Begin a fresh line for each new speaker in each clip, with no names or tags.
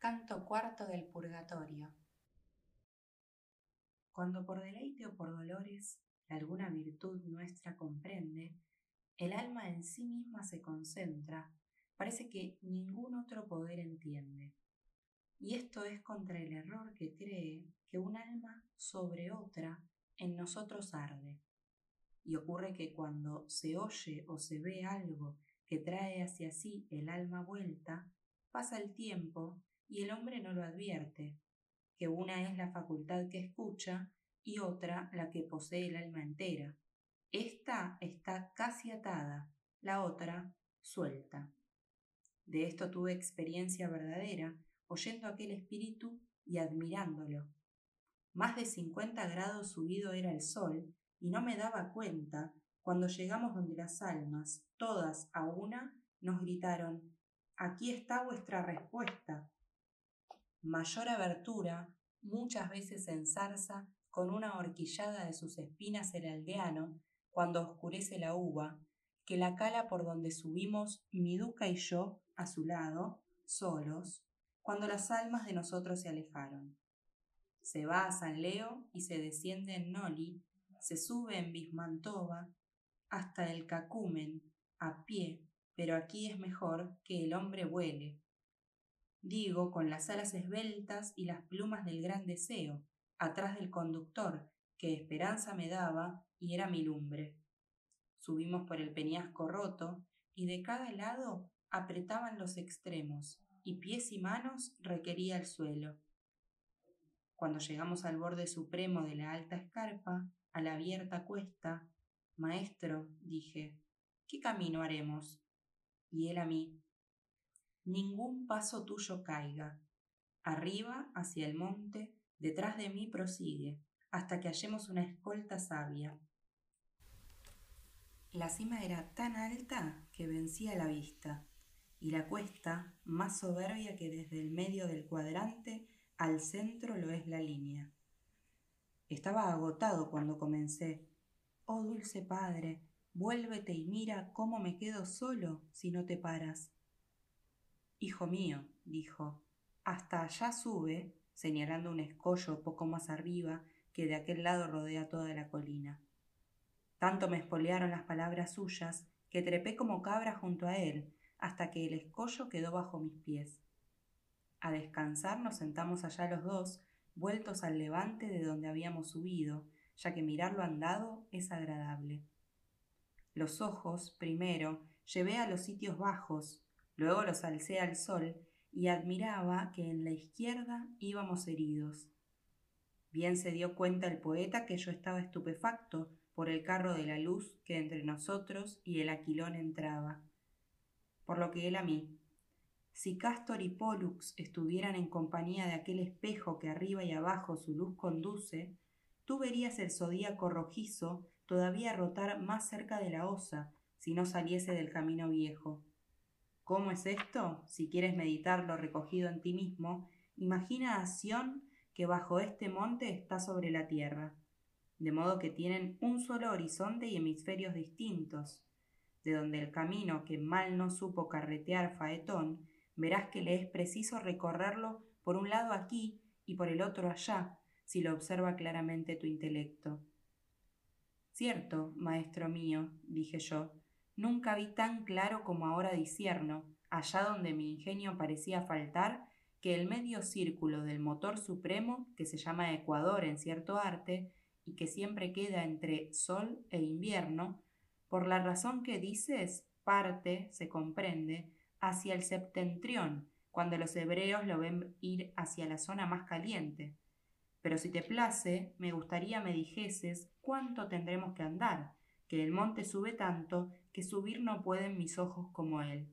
Canto cuarto del Purgatorio. Cuando por deleite o por dolores alguna virtud nuestra comprende, el alma en sí misma se concentra, parece que ningún otro poder entiende. Y esto es contra el error que cree que un alma sobre otra en nosotros arde. Y ocurre que cuando se oye o se ve algo que trae hacia sí el alma vuelta, pasa el tiempo y el hombre no lo advierte, que una es la facultad que escucha y otra la que posee el alma entera. Esta está casi atada, la otra suelta. De esto tuve experiencia verdadera, oyendo aquel espíritu y admirándolo. Más de cincuenta grados subido era el sol, y no me daba cuenta cuando llegamos donde las almas, todas a una, nos gritaron Aquí está vuestra respuesta mayor abertura, muchas veces enzarza con una horquillada de sus espinas el aldeano cuando oscurece la uva, que la cala por donde subimos mi duca y yo a su lado, solos, cuando las almas de nosotros se alejaron. Se va a San Leo y se desciende en Noli, se sube en Bismantova, hasta el Cacumen, a pie, pero aquí es mejor que el hombre vuele, digo con las alas esbeltas y las plumas del gran deseo, atrás del conductor, que esperanza me daba y era mi lumbre. Subimos por el peñasco roto, y de cada lado apretaban los extremos, y pies y manos requería el suelo. Cuando llegamos al borde supremo de la alta escarpa, a la abierta cuesta, Maestro, dije, ¿qué camino haremos? Y él a mí, ningún paso tuyo caiga. Arriba, hacia el monte, detrás de mí prosigue, hasta que hallemos una escolta sabia. La cima era tan alta que vencía la vista, y la cuesta más soberbia que desde el medio del cuadrante al centro lo es la línea. Estaba agotado cuando comencé. Oh dulce padre, vuélvete y mira cómo me quedo solo si no te paras. Hijo mío, dijo, hasta allá sube, señalando un escollo poco más arriba que de aquel lado rodea toda la colina. Tanto me espolearon las palabras suyas que trepé como cabra junto a él hasta que el escollo quedó bajo mis pies. A descansar nos sentamos allá los dos, vueltos al levante de donde habíamos subido, ya que mirarlo andado es agradable. Los ojos, primero, llevé a los sitios bajos, Luego los alcé al sol y admiraba que en la izquierda íbamos heridos. Bien se dio cuenta el poeta que yo estaba estupefacto por el carro de la luz que entre nosotros y el aquilón entraba. Por lo que él a mí, si Castor y Pollux estuvieran en compañía de aquel espejo que arriba y abajo su luz conduce, tú verías el zodíaco rojizo todavía rotar más cerca de la osa si no saliese del camino viejo. ¿Cómo es esto? Si quieres meditarlo recogido en ti mismo, imagina a Sión que bajo este monte está sobre la tierra, de modo que tienen un solo horizonte y hemisferios distintos, de donde el camino que mal no supo carretear Faetón, verás que le es preciso recorrerlo por un lado aquí y por el otro allá, si lo observa claramente tu intelecto. Cierto, maestro mío, dije yo, Nunca vi tan claro como ahora disierno, allá donde mi ingenio parecía faltar, que el medio círculo del motor supremo, que se llama Ecuador en cierto arte, y que siempre queda entre sol e invierno, por la razón que dices, parte, se comprende, hacia el septentrión, cuando los hebreos lo ven ir hacia la zona más caliente. Pero si te place, me gustaría me dijeses cuánto tendremos que andar, que el monte sube tanto que subir no pueden mis ojos como él.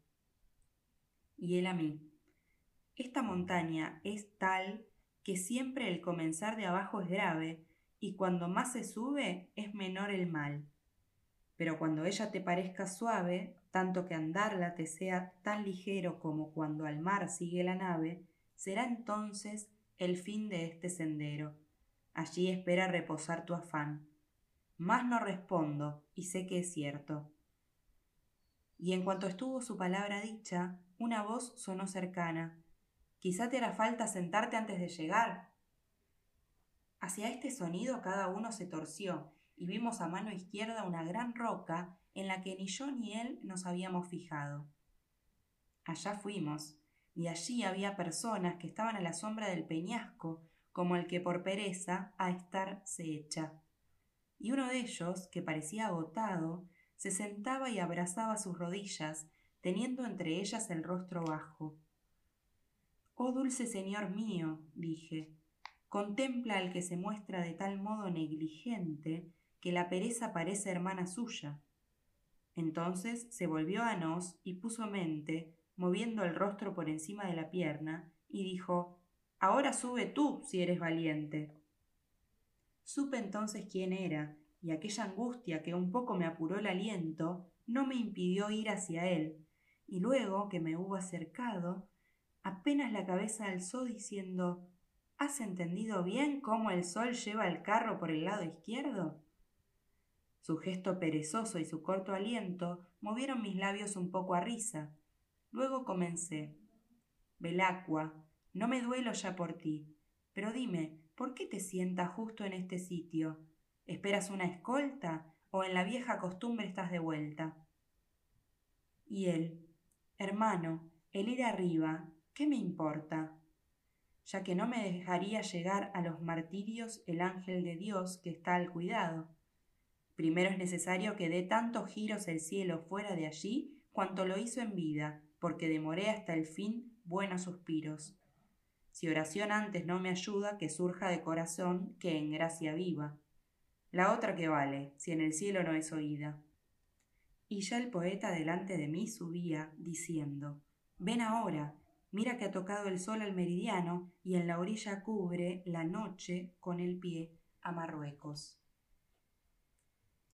Y él a mí. Esta montaña es tal que siempre el comenzar de abajo es grave y cuando más se sube es menor el mal. Pero cuando ella te parezca suave, tanto que andarla te sea tan ligero como cuando al mar sigue la nave, será entonces el fin de este sendero. Allí espera reposar tu afán. Más no respondo, y sé que es cierto. Y en cuanto estuvo su palabra dicha, una voz sonó cercana. Quizá te hará falta sentarte antes de llegar. Hacia este sonido cada uno se torció y vimos a mano izquierda una gran roca en la que ni yo ni él nos habíamos fijado. Allá fuimos, y allí había personas que estaban a la sombra del peñasco, como el que por pereza a estar se echa. Y uno de ellos, que parecía agotado, se sentaba y abrazaba sus rodillas, teniendo entre ellas el rostro bajo. Oh dulce Señor mío, dije, contempla al que se muestra de tal modo negligente que la pereza parece hermana suya. Entonces se volvió a nos y puso mente, moviendo el rostro por encima de la pierna, y dijo Ahora sube tú, si eres valiente. Supe entonces quién era, y aquella angustia que un poco me apuró el aliento no me impidió ir hacia él, y luego que me hubo acercado, apenas la cabeza alzó diciendo ¿Has entendido bien cómo el sol lleva el carro por el lado izquierdo? Su gesto perezoso y su corto aliento movieron mis labios un poco a risa. Luego comencé. Belacqua, no me duelo ya por ti, pero dime, ¿por qué te sientas justo en este sitio? ¿Esperas una escolta o en la vieja costumbre estás de vuelta? Y él, hermano, el ir arriba, ¿Qué me importa? Ya que no me dejaría llegar a los martirios el ángel de Dios que está al cuidado. Primero es necesario que dé tantos giros el cielo fuera de allí cuanto lo hizo en vida, porque demoré hasta el fin buenos suspiros. Si oración antes no me ayuda, que surja de corazón, que en gracia viva. La otra que vale, si en el cielo no es oída. Y ya el poeta delante de mí subía, diciendo, Ven ahora, Mira que ha tocado el sol al meridiano y en la orilla cubre la noche con el pie a Marruecos.